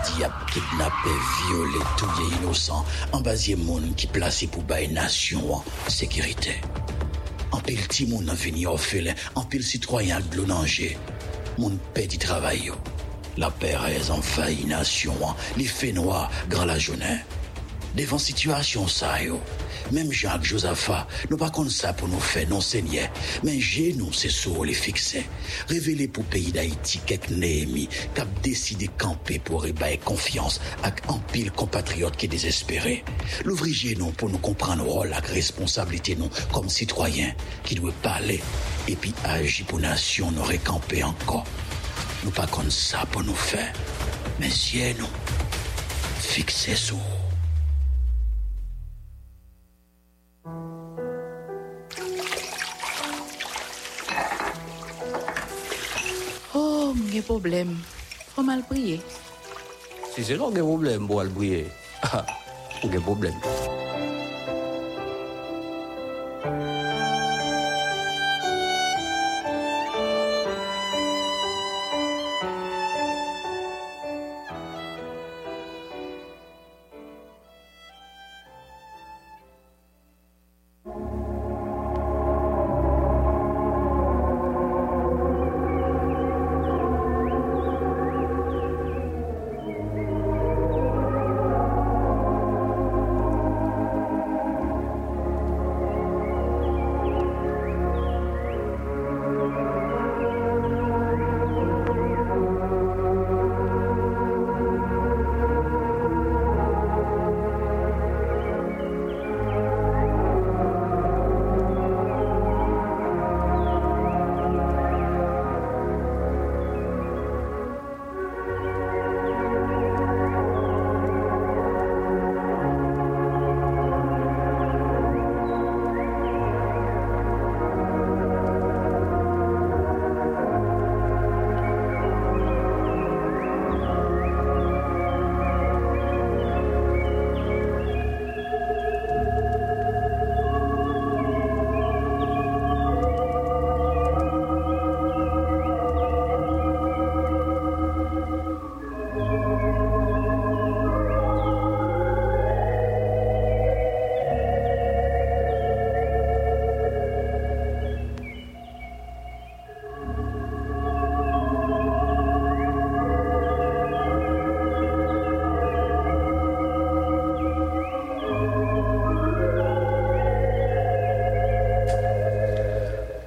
bandi ap kidnappé, violé, touye innocent, ambasye moun ki plase pou bay nasyon an sécurité. An pil ti moun an vini orphelin, an pil citoyen glonanje, moun pedi travay yo. La perez an fayi nasyon an, li fe noa gran la jounen. Devan situasyon sa yo, même Jacques Josaphat, nous pas comme ça pour nous faire non seigneur, mais j'ai nous c'est sur les fixer. Révéler pour pays d'Haïti quelques Néhémie a décidé camper pour ébailler confiance avec un pile compatriotes qui est désespéré. L'ouvrier nous pour nous comprendre rôle la responsabilité nous comme citoyens qui doit parler et puis agir pour nation nous récamper encore. Nous pas comme ça pour nous faire, mais mwen problem. Fò mal priye. Si se non gen problem pou al priye, ou gen problem.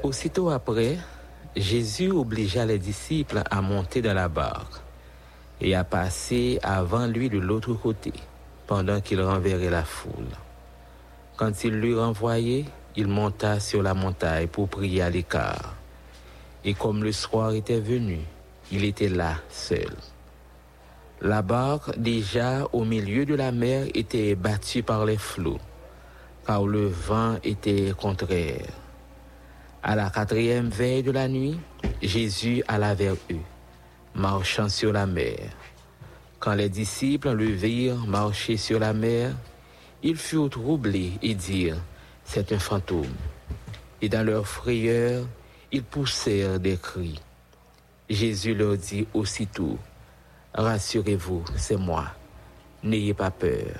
Aussitôt après, Jésus obligea les disciples à monter dans la barque et à passer avant lui de l'autre côté, pendant qu'il renverrait la foule. Quand il l'eut renvoyé, il monta sur la montagne pour prier à l'écart. Et comme le soir était venu, il était là seul. La barque, déjà au milieu de la mer, était battue par les flots, car le vent était contraire. À la quatrième veille de la nuit, Jésus alla vers eux, marchant sur la mer. Quand les disciples le virent marcher sur la mer, ils furent troublés et dirent, c'est un fantôme. Et dans leur frayeur, ils poussèrent des cris. Jésus leur dit aussitôt, Rassurez-vous, c'est moi, n'ayez pas peur.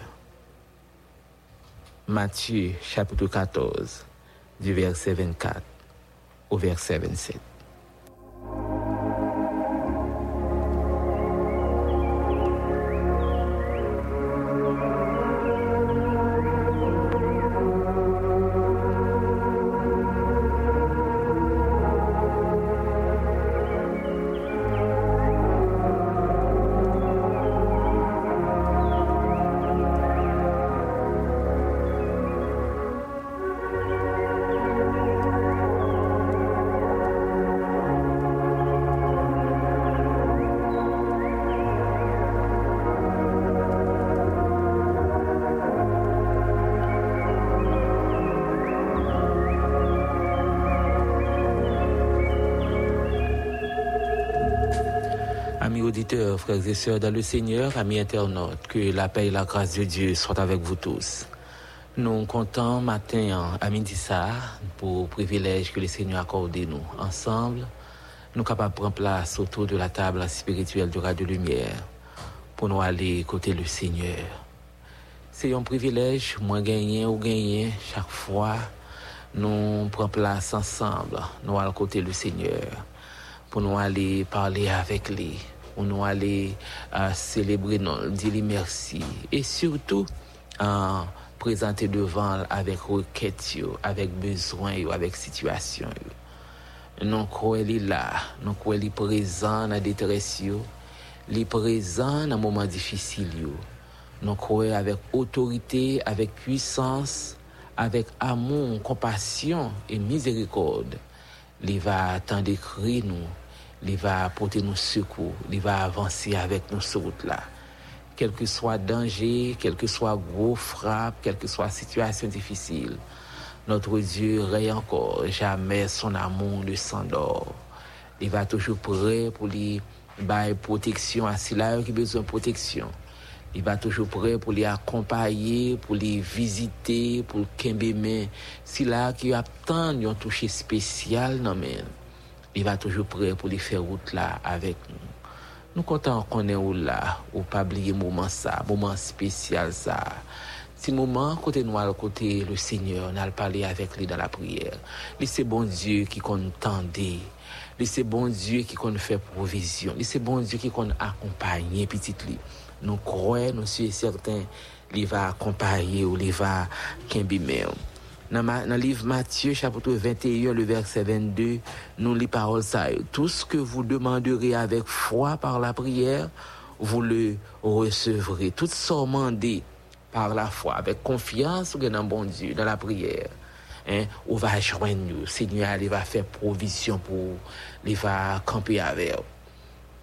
Matthieu chapitre 14, du verset 24 au verset 27. Amis auditeurs, frères et sœurs dans le Seigneur, amis internautes, que la paix et la grâce de Dieu soient avec vous tous. Nous comptons matin à midi ça pour le privilège que le Seigneur a accordé nous. Ensemble, nous capables de prendre place autour de la table spirituelle de Radio Lumière pour nous aller côté le Seigneur. C'est un privilège, moi gagner ou gagner chaque fois nous prenons place ensemble, nous allons côté le Seigneur, pour nous aller parler avec lui, pour nous aller euh, célébrer, nous, dire merci et surtout euh, présenter devant avec requête, avec besoin, avec situation. Nous croyons là, nous croyons présent dans la détresse, les présent dans les moments difficiles. Nous croyons avec autorité, avec puissance, avec amour, compassion et miséricorde. Il va attendre d'écrire nous, il va apporter nous secours, il va avancer avec nous sur route là. Quel que soit danger, quel que soit gros frappe, quelle que soit situation difficile, notre Dieu règne encore, jamais son amour ne s'endort. Il va toujours prêt pour lui bailler protection à ceux qui besoin de protection. Il va toujours prêt pour les accompagner, pour les visiter, pour le mais Si là qui attend un toucher spécial, non il va toujours prêt pour les faire route là avec nous. Nous comptons qu'on est où là, ou pas oublier moment ça, moment spécial ça. Si moment côté noir, côté le Seigneur, on a parlé avec lui dans la prière. c'est bon Dieu qui contendait. c'est bon Dieu qui qu'on fait provision. c'est bon Dieu qui qu'on accompagner petit lui nous croyons, nous sommes certains, qu'il va accompagner ou il va kembimer. Dans le livre Matthieu, chapitre 21, le verset 22, nous lisons parole ça. Tout ce que vous demanderez avec foi par la prière, vous le recevrez. Tout ça demandé par la foi, avec confiance dans bon Dieu, dans la prière. Hein, on va joindre nous. Seigneur, il va faire provision pour, il va camper avec.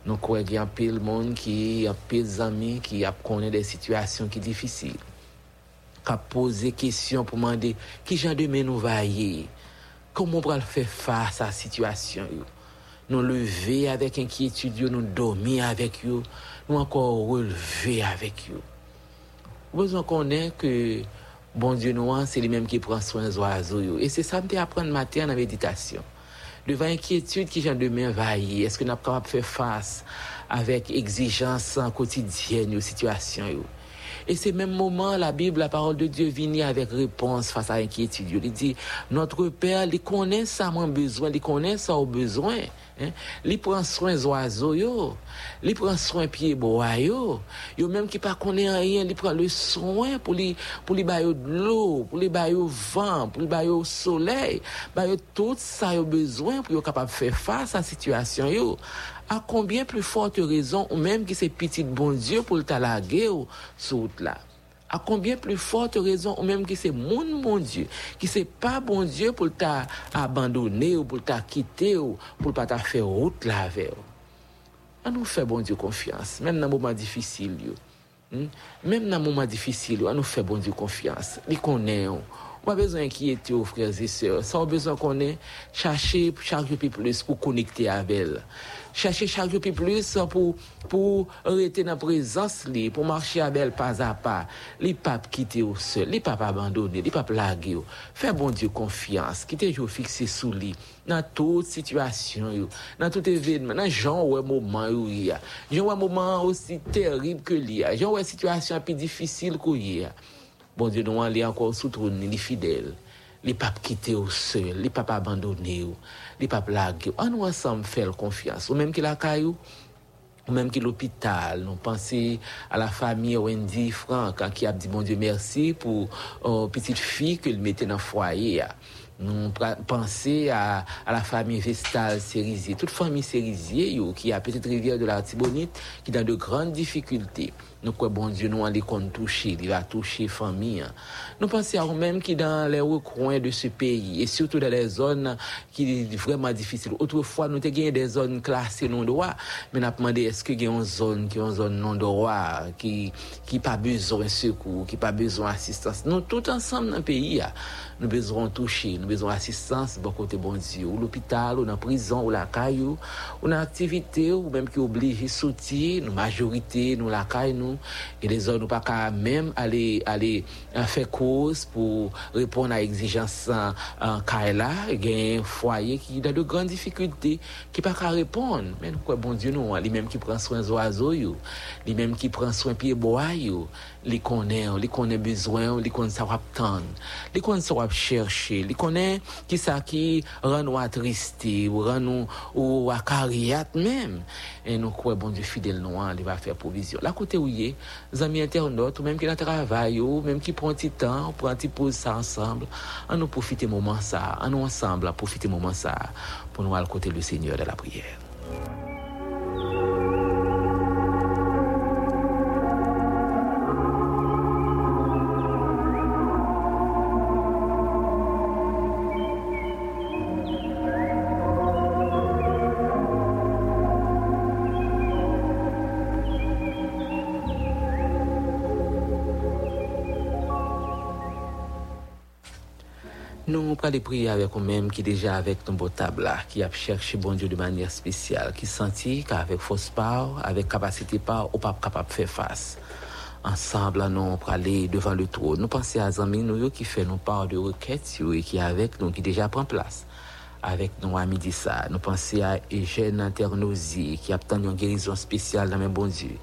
Nous croyons qu'il y a de monde qui a des amis qui connu des situations qui sont difficiles. Qui a posé des questions pour demander qui genre de nous va Comment on va faire face à la situation Nous lever avec inquiétude, nous dormir avec eux, nous encore relever avec eux. Besoin qu'on ait que bon Dieu nous c'est lui-même qui prend soin des oiseaux. Et c'est ça que apprendre matin la méditation. Devant inquiétude qui vient de m'envahir, est-ce que nous de faire face avec exigence quotidienne aux situations et c'est même moment, la Bible, la parole de Dieu vient avec réponse face à l'inquiétude. Il dit, notre Père, il connaît ça, mon besoin, il connaît ça au besoin. Hein? Il prend soin des oiseaux, il prend soin des pieds bois, yo. yo. même qui pas connaît rien, il prend le soin pour lui, pour bailler de l'eau, pour lui bailler au vent, pour lui bailler au soleil, bailler tout ça, yo besoin pour être capable de faire face à la situation, yo à combien plus forte raison, ou même qui c'est petit bon Dieu pour le talaguer sous là? À combien plus forte raison, ou même qui c'est mon bon Dieu, qui c'est pas bon Dieu pour t'abandonner ou pour t'a quitter ou pour pas t'a faire route là vers. On nous fait bon Dieu confiance, même dans les moments difficiles. Hmm? Même dans les moments difficiles, on nous fait bon Dieu confiance. Il connaît. Pas besoin d'inquiéter aux frères et sœurs. Ça, a besoin qu'on ait chercher chaque jour plus pour connecter avec elle chercher chaque jour plus pour, pour rester dans la présence, pour marcher avec elle pas à pas. Les papes quitter au seul, les papes abandonner, les papes laguer. Fais bon Dieu confiance, qui toujours fixé sous lui, dans toute situation, dans tout événement, dans genre ou moment où il y a. Genre un moment aussi terrible que il y a. Genre une situation plus difficile qu'il y a. Bon Dieu, nous allons encore sous les fidèles les papes quitter au seul, les papes abandonner, les papes laguer. On nous ensemble faire confiance. Ou même qui la caillou, ou même qui l'hôpital. Nous pensons à la famille Wendy Franck qui a dit bon Dieu merci pour une petite fille qu'il mettait dans le foyer. Nous pensons à, à, la famille Vestal Cerisier, toute famille Cerisier qui a petite rivière de la Tibonite qui a de grandes difficultés. Nous croyons, bon Dieu, nous allons toucher, il va toucher famille. Nous pensons même qui dans les recoins de ce pays, et surtout dans les zones qui sont vraiment difficiles. Autrefois, nous avons des zones classées non droit, mais nous avons demandé est-ce qu'il y a une zone qui est une zone non droit, qui n'a pas besoin de secours, qui pas besoin d'assistance? Nous, tout ensemble dans le pays, nous besoin toucher, nous besoin d'assistance, bon côté bon Dieu, ou l'hôpital, ou la prison, ou la caillou, ou dans l'activité, ou même qui oblige sortir, nous majorité, nous la caille, nous, et les autres, nous pas qu'à même aller, aller euh, faire cause pour répondre à l'exigence en caille là, il y a un foyer qui a de grandes difficultés, qui pas qu'à répondre. Mais quoi, bon Dieu, nous, les mêmes qui prennent soin des oiseaux, les mêmes qui prennent soin pieds bois, les connaît besoin, les connaît ça va attendre, les connaît ça va chercher, les connaît qui ça qui rend nous attristés, ou nous ou à carrière même. Et nous croyons bon Dieu fidèle nous, il va faire provision. La il est, les amis internautes, ou même qui dans travail, ou même qui prend un petit temps, prend un petit pause ça ensemble, on nous profiter moment ça, on nous ensemble profiter moment ça pour nous aller côté le Seigneur de la prière. Nous allons prier avec nous-mêmes qui déjà avec ton beau table là, qui a cherché bon Dieu de manière spéciale, qui sentit qu'avec force part, avec capacité part, ou pas capable de faire face. Ensemble, nous pour aller devant le trône. Nous pensons à amis nous qui fait nos part de requêtes et qui avec nous, qui déjà prend place. Avec nous à midi ça, nous pensons à Eugène Internosi qui a obtenu une guérison spéciale dans mes bon Dieu.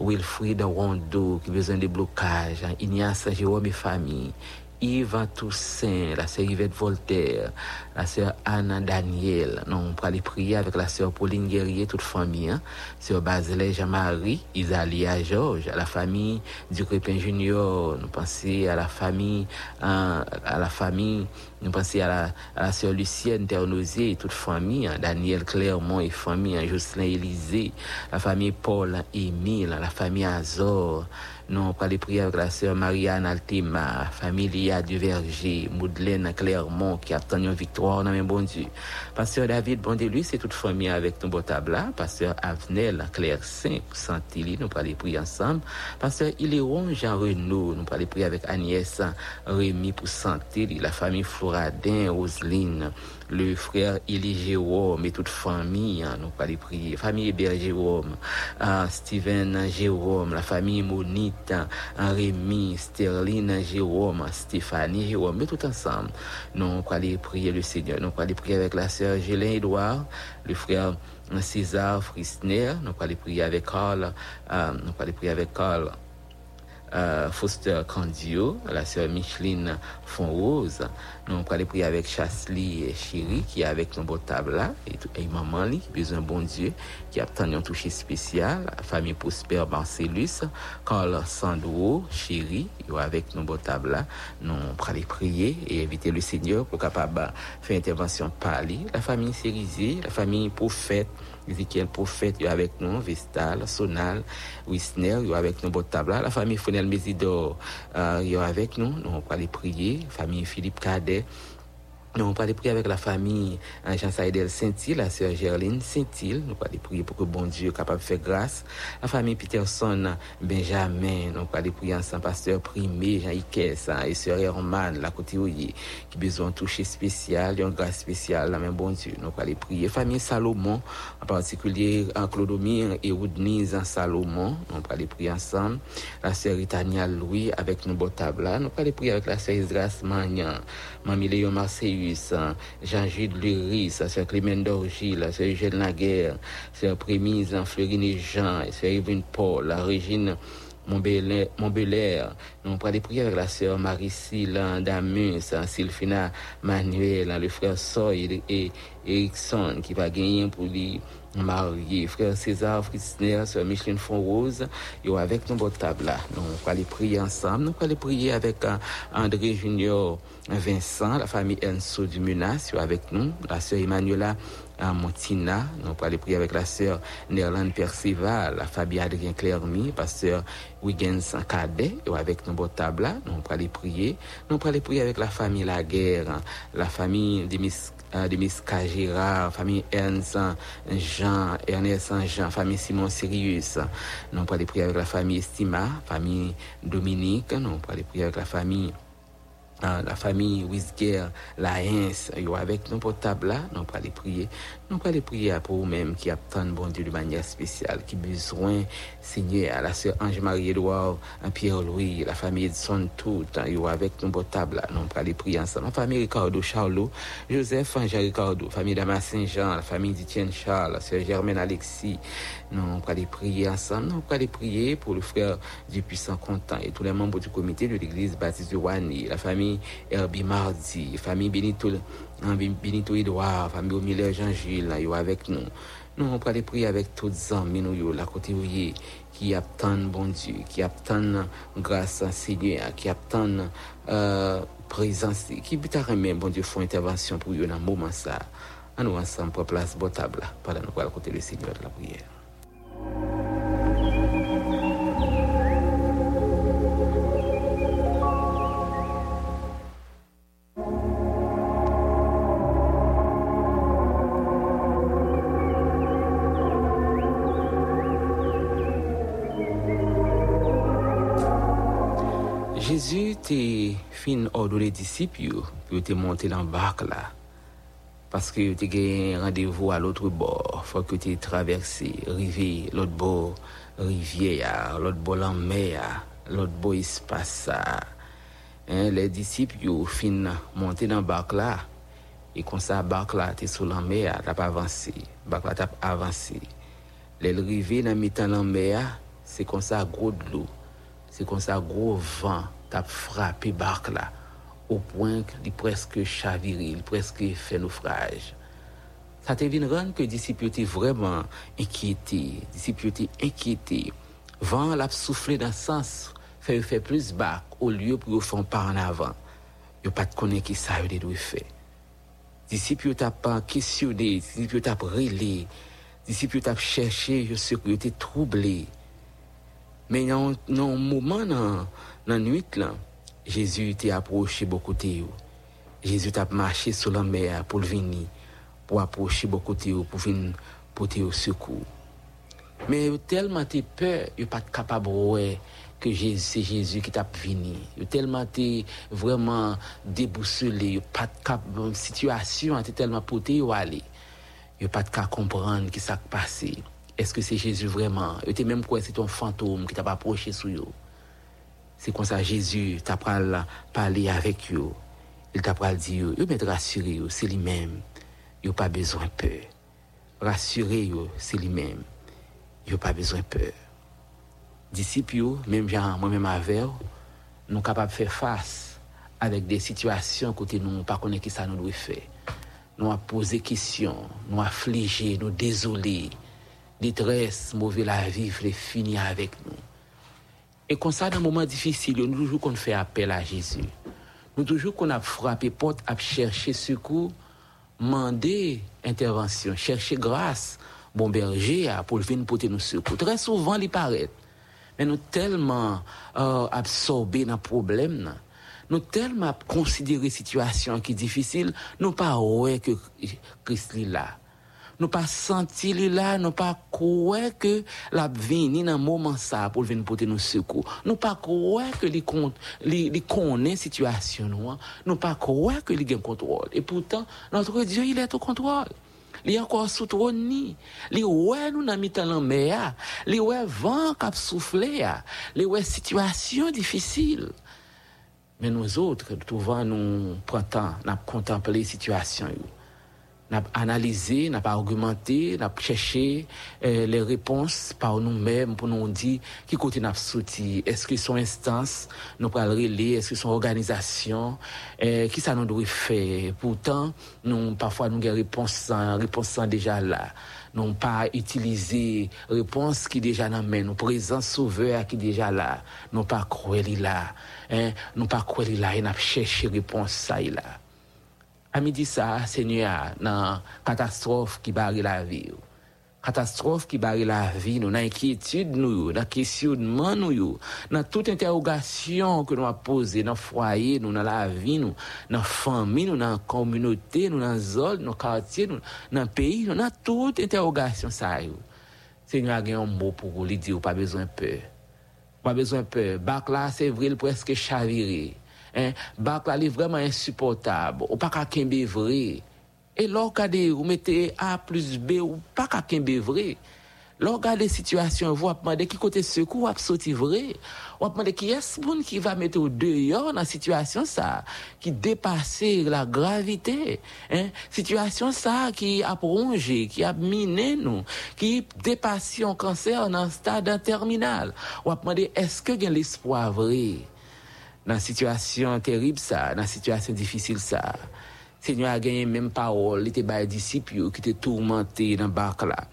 Wilfried Rondo qui a besoin de blocage. Ignace Jérôme et famille. Yves Toussaint, la sœur Yvette Voltaire, la sœur Anna Daniel. Non, on peut aller prier avec la sœur Pauline Guerrier, toute famille. Hein? Sœur Basilée Jean-Marie, Isalia Georges, à la famille du Crépin Junior. Nous pensons à la famille, à, à la famille, nous pensons à la, sœur Lucienne Ternosier et toute famille. Hein? Daniel Clermont et famille, hein? Jocelyn Élysée, la famille Paul Émile, la famille Azor. Nous allons prier avec la sœur Marianne Altima, Familia du Verger, Moudelaine Clermont, qui obtenu une victoire dans bon Dieu. Pasteur David lui, c'est toute famille avec ton beau tabla. Pasteur Avenel Claire Saint, Santilly, nous allons prier ensemble. Pasteur Iléon Jean Renaud, nous allons prier avec Agnès Rémy pour Santilly, la famille Floradin, Roseline le frère Élie Jérôme et toute famille, hein, nous allons prier. Famille Hébert Jérôme, euh, Steven Jérôme, la famille Monite, hein, Rémi, Sterline Jérôme, Stéphanie Jérôme, mais tout ensemble, nous allons prier le Seigneur. Nous allons prier avec la sœur Gélin Edouard, le frère César Frisner, nous allons prier avec Carl, nous allons prier avec Carl. Euh, Foster Candio, la sœur Micheline Fonrose. Nous allons prier avec Chasly et Chéri qui est avec nos beaux tables là, et, et maman li, qui besoin bon Dieu, qui a un toucher spécial, la famille Prosper Marcellus, Carl Sandro, Chéri, avec nos beaux tables là. Nous allons prier et inviter le Seigneur pour capable faire intervention par lui. La famille Cérisé, la famille Prophète, Ezekiel prophète, il est avec nous, Vestal, Sonal, Wisner, il est avec nous, Botabla, la famille Fonel Mésidor, euh, il est avec nous, nous on va aller prier, famille Philippe Cadet, nous on aller prier avec la famille Jean Saïdel Saint-Il, la sœur Gerline Saint-Il. Nous aller prier pour que bon Dieu capable de faire grâce. La famille Peterson Benjamin. Nous aller prier ensemble, pasteur Primé, Jean Ikes et sœur Herman, la côté qui besoin de toucher spécial, une grâce spéciale, la même bon Dieu. Nous aller prier. Famille Salomon, en particulier en Clodomir et Woodnise en Salomon. Nous aller prier ensemble. La sœur Itania Louis avec nos beaux tables. Nous aller prier avec la sœur Isdras Magnan, Mamie Léon Marseillus. Jean-Gilles Luris, Sœur Clément d'Orgile, Sœur Eugène Laguerre, Sœur Prémise, Florine et Jean, Sœur Yvonne Paul, la Régine Montbelair. Nous allons prier avec la sœur Marie-Cyle Damus, Sylphina Manuel, le frère Soy et Erickson qui va gagner pour lui marier. Frère César Fritzner, sœur Micheline Fonrose, et avec nos tables là. Nous allons prier ensemble. Nous allons prier avec André Junior Vincent, la famille Enso du Munas, avec nous. La sœur Emmanuela Montina, nous allons prier avec la sœur Nerland Percival, la famille Adrien Clermy, pasteur Wiggins Cadet, et avec nos beaux tables. Nous allons prier. Nous allons prier avec la famille Laguerre, la famille Demis Demis Kajira, famille Ernst Jean, Ernest Jean, famille Simon Sirius. Nous allons prier avec la famille Estima, famille Dominique. Nous allons prier avec la famille la famille Wisger, la Hens, avec nous portable là, nous les prier. Nous les prier pour vous-même qui attendent bon Dieu de manière spéciale, qui besoin Seigneur, la sœur Ange-Marie Edouard, Pierre-Louis, la famille Edson tout, avec nous portable là, nous les prier ensemble. La famille Ricardo Charlot, Joseph Ange Ricardo, famille Damas Saint-Jean, la famille d'Etienne Charles, la sœur Germaine Alexis, nous les prier ensemble, nous les prier pour le frère du puissant content et tous les membres du comité de l'église baptiste de Wani, la famille Herbie Mardi, famille Benito, hein, Benito Edouard, famille Omiller Jean-Gilles, là, avec nous. Nous, on peut aller prier avec tous les amis, nous, là, côté où qui attendent bon Dieu, qui attendent grâce à Seigneur, qui attendent euh, présence, qui peut même, bon Dieu, font intervention pour eux dans un moment ça. nous ensemble pour place botable, pendant nous, à côté le Seigneur de la prière. te fin ordone disip yo, yo te monte lan bak la, paske yo te gen randevo al otre bor, fòk yo te traverse, rive, lot bo rivye ya, lot bo lanme ya, lot bo espasa. Le disip yo fin monte lan bak la, e konsa bak la te sou lanme ya, tap avanse, bak la tap avanse. Le rive nan mitan lanme ya, se konsa gro dlo, se konsa gro van, kap frape bark la, ou poin li preske chaviri, li preske fè naufraj. Sa te vin ran ke disip yo te vreman enkyete, disip yo te enkyete. Van l ap soufle nan sens, fè yo fè plus bak, ou liyo pou yo fon pa an avan. Yo pat konen ki sa yo de dwe fè. Disip yo tap pa kesyone, disip yo tap rele, disip yo tap chèche, yo se yo te trouble. Men nan mouman nan... la nuit, là, Jésus était approché beaucoup de vous. Jésus a marché sur la mer pour venir, pour approcher beaucoup de vous, pour venir porter au secours. Mais tellement de peur, il pas capable de que c'est Jésus qui t'a venu. Il tellement été vraiment déboussolé, pas de situation était tellement portée où aller. Il pas de comprendre ce qui s'est passé. Est-ce que c'est Jésus vraiment? Il était même quoi, c'est ton fantôme qui t'a approché sur vous. C'est comme ça Jésus t'a parlé avec eux. Il t'a dit, il va rassurer, c'est lui-même. Il n'a pas besoin de peur. Rassurer, c'est lui-même. Il n'a pas besoin de peur. Disciples, même moi-même avec nous capables de faire face avec des situations côté nous, pas connaître qui ça nous doit faire. Nous avons posé des questions, nous affligés, nous désolés, détresse, mauvais la vivre finir avec nous. Et comme ça, dans un moment difficile, nous toujours qu'on fait appel à Jésus. Nous toujours qu'on a frappé porte, à chercher secours, demander intervention, chercher grâce, bon berger, pour venir porter nos secours. Très souvent, il paraît. Mais nous tellement euh, absorbés dans le problème, nous tellement considéré situation qui est difficile, nous pas ouais que Christ est là nous pas senti là, nous pas croire que la vini dans moment ça pour venir porter nos secours. Nous pas croire que les compte les connaît situation nous, hein. nous pas croire que il a contrôle. Et pourtant notre Dieu il est au contrôle. Il est encore sous trône ni. Les ouais nous dans mitan la mer, les ouais vent qui soufflé, les ouais situation difficile. Mais nous autres, souvent nous prenons, nous contempler situation n'a analysé, n'a pas argumenté, n'a cherché euh, les réponses par nous-mêmes pour nous dire qui côté n'a sorti, est-ce que son instance nous pas relais, est-ce que son organisation, euh, qui ça nous doit faire? Pourtant, nous parfois nous avons réponse réponse déjà là. Nous pas utilisé réponse qui déjà dans main, nous présent sauveur qui déjà là. Nous pas croire là, hein, nous pas croire là et n'a cherché réponse ça là. A midi sa, Seigneur, nan katastrofe ki bari la vi yo. Katastrofe ki bari la vi nou, nan enkyetude nou yo, nan kesyoudman nou yo, nan tout interogasyon ke nou apose, nan fwaye nou, nan la vi nou, nan fami nou, nan komunote nou, nan zol, nan kartye nou, nan peyi nou, nan tout interogasyon sa yo. Seigneur gen yon mou pou kou li di ou pa bezon pe. Pa bezon pe. Bak la se vril preske chaviri. Hein, bak la vraiment insupportable, ou pas qu'à kembe vrai. Et là, vous mettez A plus B, ou pas qu'à kembe vrai. Là, situation, vous demandez qui côté secours, vous vrai. Vous demandez qui est-ce qui va mettre au dehors dans la situation ça, qui dépasse la gravité. Hein? Situation ça qui a prolongé, qui a miné nous, qui dépasse un cancer dans un stade terminal. Vous demandez est-ce que y a l'espoir vrai? Dans la situation terrible ça, dans la situation difficile ça. Seigneur a gagné même parole, il était des disciples qui étaient tourmentés dans barque là.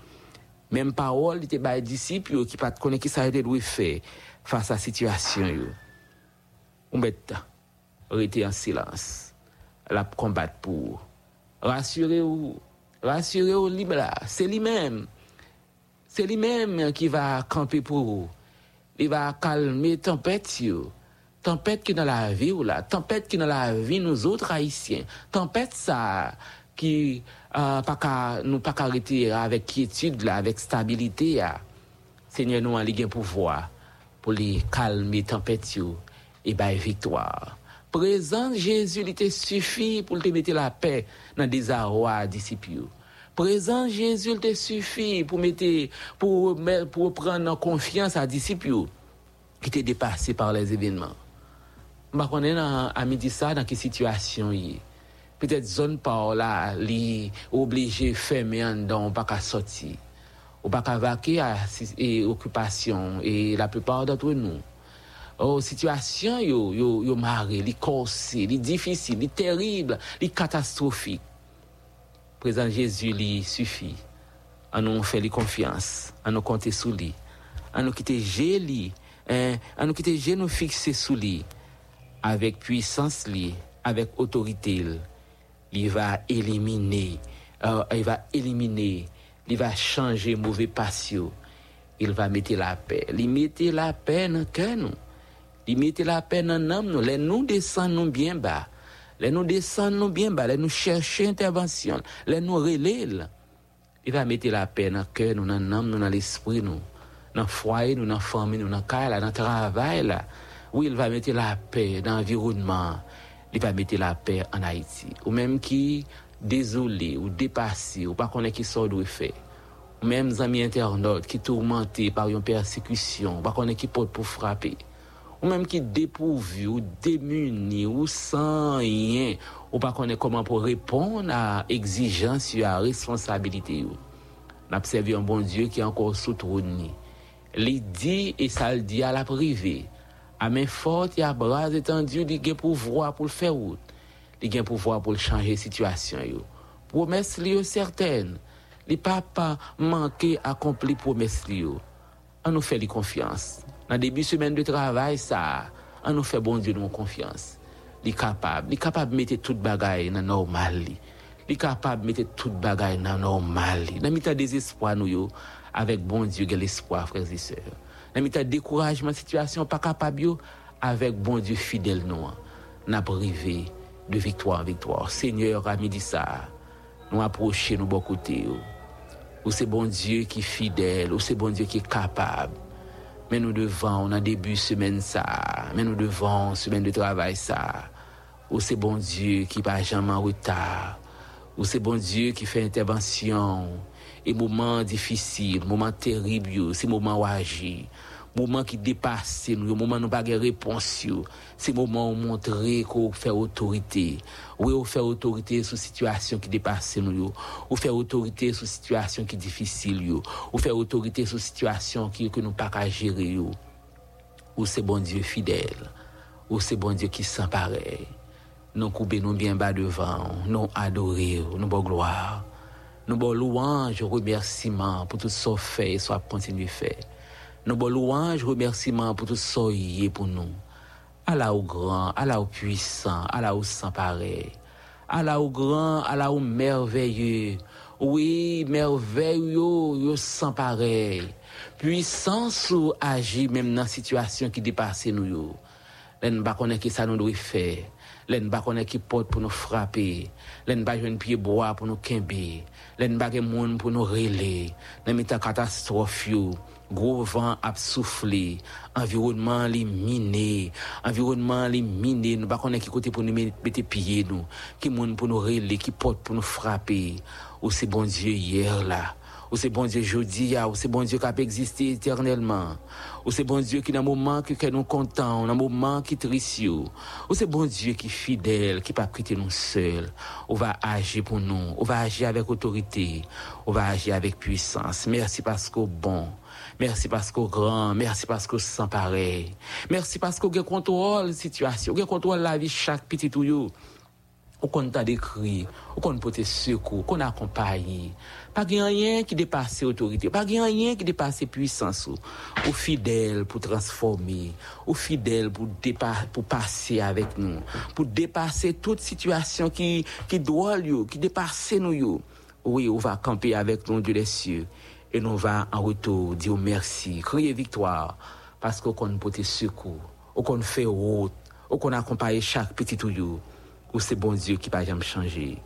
Même parole, il était des disciples qui ne connaissent pas ça doit faire face à la situation. On met en silence, la combattre pour. Rassurez-vous, rassurez-vous, libre là, c'est lui-même. C'est lui-même qui va camper pour vous. Il va calmer tempête. Tempête qui dans la vie ou la tempête qui dans la vie nous autres haïtiens. Tempête ça qui euh, pas qu'à nous pas arrêter avec quiétude là avec stabilité là. Seigneur nous en ligue pouvoir pour les calmer tempête et bailler victoire. Présent Jésus il était suffit pour te mettre la paix dans des désarroi disciples présent Jésus il te suffit pour mettre pour pour prendre confiance à disciples qui étaient dépassés par les événements je connais à midi ça dans quelle situation il peut-être zone par là li obligé fermer en dedans pas qu'à sortir. Ou pas qu'à vaquer à et occupation et la plupart d'entre nous. Oh situation yo yo yo maré li corsé li difficile li terrible li catastrophique. Présent Jésus lui suffit. À nous faire confiance. À nous compter sous lui. À nous quitter géli hein, à nous quitter nous fixer sous lui avec puissance li, avec autorité, il va éliminer, euh, il va éliminer, il va changer mauvais patio, il va mettre la paix. Il mettre la paix dans cœur nous. Il mettre la paix dans l'âme nous. Les nous descendons bien bas. Les nous descendons bien bas. Les nous chercher intervention. Les nous relais. Il va mettre la paix dans cœur nous, dans l'âme nous, dans l'esprit nous, dans le foyer nous, dans la famille nous, dans le travail là. Oui, il va mettre la paix dans l'environnement. Il va mettre la paix en Haïti. Ou même qui désolé ou dépassé ou pas qu'on qui sort de faire. Ou même amis internautes qui tourmentés par une persécution, pas qu'on qui porte pour frapper. Ou même qui dépourvu ou démuni ou sans rien, ou pas qu'on comment pour répondre à exigence et à responsabilité. N'observer un bon Dieu qui est encore sous trône. Il dit et ça le dit à la privée à main forte et à bras étendus, il a pouvoir pour le faire route. Il a pouvoir pour changer la situation. Promesse li certaine. Les papa manqué accompli promesse li On nous fait confiance. Dans le début de semaine de travail, ça, on nous fait bon Dieu nous confiance. Il est capable. Il est capable de mettre toute bagaille dans normal. Il est capable de mettre toute bagaille dans normal. Dans le désespoir, nous, avec bon Dieu, a l'espoir, frères et sœurs. Dans le découragement, situation pas capable avec bon Dieu fidèle nous. N'a privé de victoire victoire. Seigneur, à midi ça, nous approcher nous bon côté. Ou c'est bon Dieu qui est fidèle, ou c'est bon Dieu qui est capable. Mais nous devons, on a début semaine ça, mais nous devons, semaine de travail ça. Ou c'est bon Dieu qui pas jamais en retard. Ou c'est bon Dieu qui fait intervention. E mouman difisil, mouman terib yo, se mouman waji. Mouman ki depase nou yo, mouman nou bagye repons yo. Se mouman ou montre ko ou fè otorite. Ou ou fè otorite sou situasyon ki depase nou yo. Ou fè otorite sou situasyon ki difisil yo. Ou fè otorite sou situasyon ki yo ke nou pa ka jere yo. Ou se bon Diyo fidel. Ou se bon Diyo ki san parey. Nou koube nou bien ba devan, nou adore, nou bo gloa. Nous bon louange, remerciement pour tout ce qu'on fait et continuer faire. Nous bon louange, remerciement pour tout ce pour nous. Allah au grand, Allah au puissant, Allah au sans pareil. Allah au grand, Allah au merveilleux. Oui, merveilleux, yo sans pareil. Puissance ou agit même dans situation qui dépasse nous yo. L'en pas connaît qui ça nous doit faire. Len ba konen ki pot pou nou frape, len ba jwen piye boa pou nou kembe, len ba gen moun pou nou rele, nan mitan katastrof yo, gro van ap soufle, environman li mine, environman li mine, nou ba konen ki kote pou nou bete piye nou, ki moun pou nou rele, ki pot pou nou frape, ou se bon Diyo yer la. Ou c'est bon Dieu jeudi, ou c'est bon Dieu qui a existé éternellement. Ou c'est bon Dieu qui dans moment que, que nous content, dans moment qui triste. Ou c'est bon Dieu qui est fidèle, qui pas quitter nous seuls. On va agir pour nous, on va agir avec autorité, on va agir avec puissance. Merci parce qu'au bon. Merci parce qu'au grand, merci parce que sans pareil. Merci parce qu'on contrôle la situation, on contrôle la vie chaque petit ou yo. Ou qu'on t'a décrit, ou qu'on peut te secours, qu'on accompagne. Pas rien qui dépasse l'autorité, pas rien qui dépasse puissance. Ou, fidèle pour transformer, ou fidèle pour, pour passer avec nous, pour dépasser toute situation qui, qui doit, qui dépasse nous. Oui, on va camper avec nous, Dieu des cieux. Et nous va en retour dire merci, crier victoire, parce qu'on peut secours, qu'on fait route, qu'on accompagne chaque petit ou c'est bon Dieu qui va jamais changer.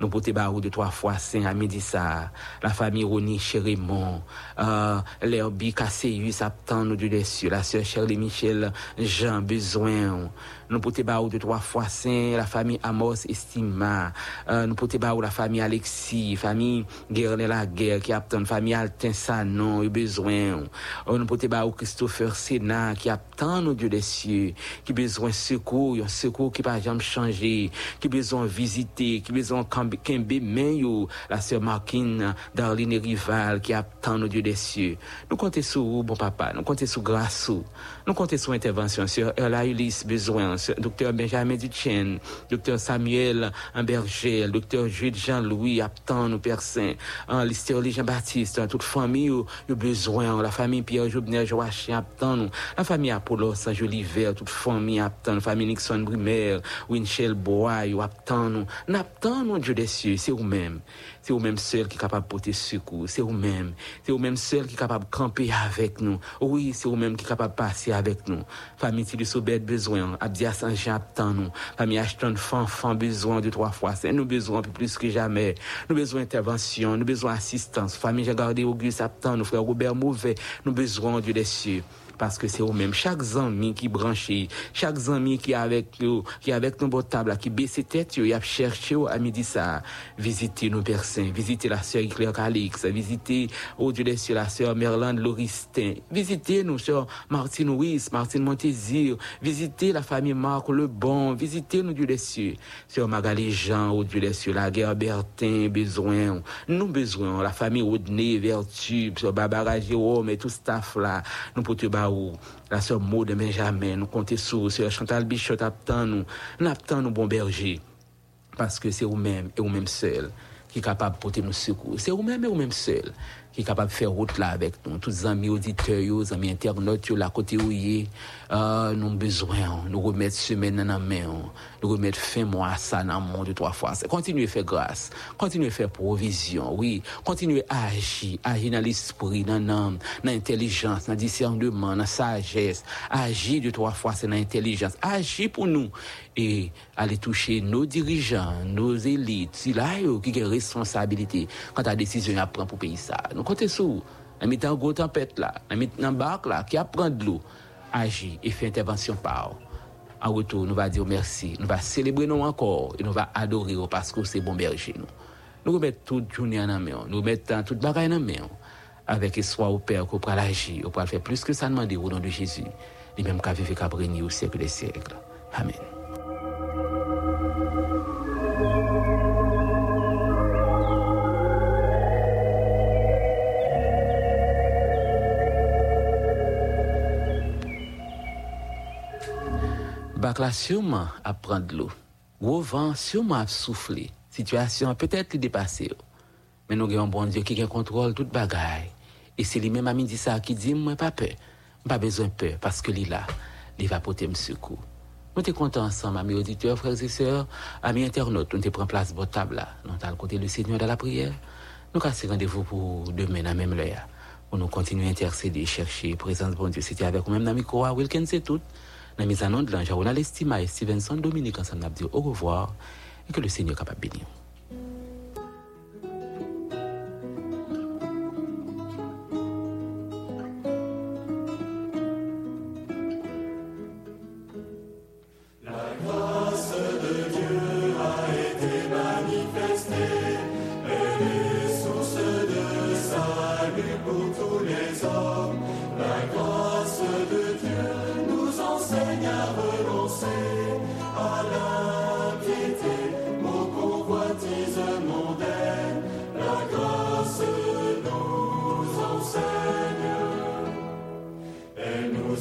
Nous pouvons barou de trois fois saint à midi ça, la famille Roni Chérimont, euh, l'herbi Casseyus, Aptan, nous Dieu des cieux, la sœur Shirley Michel, Jean, besoin, nou pote ba ou de 3 Foisin, la fami Amos Estima, euh, nou pote ba ou la fami Alexi, fami Guerne Laguerre ki aptan, fami Altin Sanon, yu bezwen, euh, nou pote ba ou Christopher Sena ki aptan nou dieu desye, ki bezwen sekou, yon sekou ki pa jam chanje, ki bezwen vizite, ki bezwen kembe men yo, la sè Markin, Darlene Rival ki aptan nou dieu desye. Nou konte sou ou bon papa, nou konte sou grasou, nou konte sou intervensyon, sè Erla Ulysse bezwen, docteur Benjamin Duchesne, docteur Samuel Ambergel, docteur Jules Jean-Louis, nos Père Saint, l'Hystérie Jean-Baptiste, toute famille, a besoin, la famille Pierre Joubner, Joachim, nous, la famille Apollo, Saint-Joliver, toute famille, attend, la famille Nixon Brumer, Winchell nous, n'attend nous, Dieu des cieux, c'est vous-même. C'est vous-même seul qui est capable de porter secours. C'est vous-même. C'est vous-même seul qui est capable de camper avec nous. Oui, c'est vous-même qui est capable de passer avec nous. Famille de Sobet besoin. Abdia Saint-Jean attend nous. Famille Ashton Fanfan besoin de trois fois. C'est nous besoin plus que jamais. Nous besoin d'intervention. Nous besoin d'assistance. Famille Jagardé Auguste attend nous. Frère Robert Mauvais. Nous besoin Dieu des cieux parce que c'est eux-mêmes. Chaque ami qui branché, chaque ami qui est avec nous, qui est avec nous bon table, qui baisse tête, il a cherché à midi ça, visiter nos personnes, visiter la sœur Claire Calix, visiter, au Dieu des cieux, la sœur Merlande Lauristin, visiter nous, sœur Martine Ruiz, Martine Montésir, visiter la famille Marc Le Bon, visiter nous, Dieu des cieux, sœur Magali Jean, Dieu des cieux, la guerre Bertin, besoin, nous besoin, la famille Rodney, Vertu, sœur Barbara Jérôme et tout staff là, nous pour ou, la sœur Maud Benjamin, nous comptons sur, sœur Chantal Bichot, aptan nous, nous nous bon berger. Parce que c'est vous-même et vous-même seul qui est capable de porter nos secours. C'est vous-même et vous-même seul. Qui est capable de faire route là avec nous. Tous les amis auditeurs, les amis internautes, la côté où y euh, nous avons besoin, nous remettre semaine la main, nous remettre fin mois ça dans le monde de trois fois. Continuez à faire grâce, continuez à faire provision, oui, continuez à agir, agir dans l'esprit, dans l'âme, dans l'intelligence, dans le discernement, dans la sagesse, agir de trois fois, c'est dans l'intelligence, agir pour nous et aller toucher nos dirigeants, nos élites, c'est là qui a responsabilité quand la décision à prendre pour payer ça. Sur vous. Nous mettons une tempête là, nous mettons une barque là, qui apprend de l'eau, agir et fait intervention par En retour, nous allons dire merci, nous allons célébrer nous encore. Et nous allons adorer parce que c'est bon berger nous. Nous remettons toute journée en main, nous. Remettons toute bagaille en main avec espoir au Père qu'on pourra agir, on pourra faire plus que ça demander au nom de Jésus, les mêmes qu'à vivre qu'à au siècle des siècles. Amen. Bac là sûrement à prendre l'eau. Gros vent sûrement à souffler. Situation peut-être dépassée. Mais nous avons un bon Dieu qui contrôle toute bagaille. Et c'est lui-même à midi ça qui dit, moi pas peur. Pas besoin de peur parce que lui là, il va porter me secours. Nous sommes contents ensemble, amis auditeurs, frères et sœurs, amis internautes. Nous pris place votre table là. Nous sommes à côté du Seigneur dans la prière. Nous avons rendez-vous pour demain à même l'heure. Pour nous continuer à intercéder, chercher, présence bon Dieu. C'était avec vous-même dans le Wilkins c'est tout. Dans mise en de l'ange, on a l'estimé Stevenson Dominique ensemble, dit au revoir et que le Seigneur capable de bénir.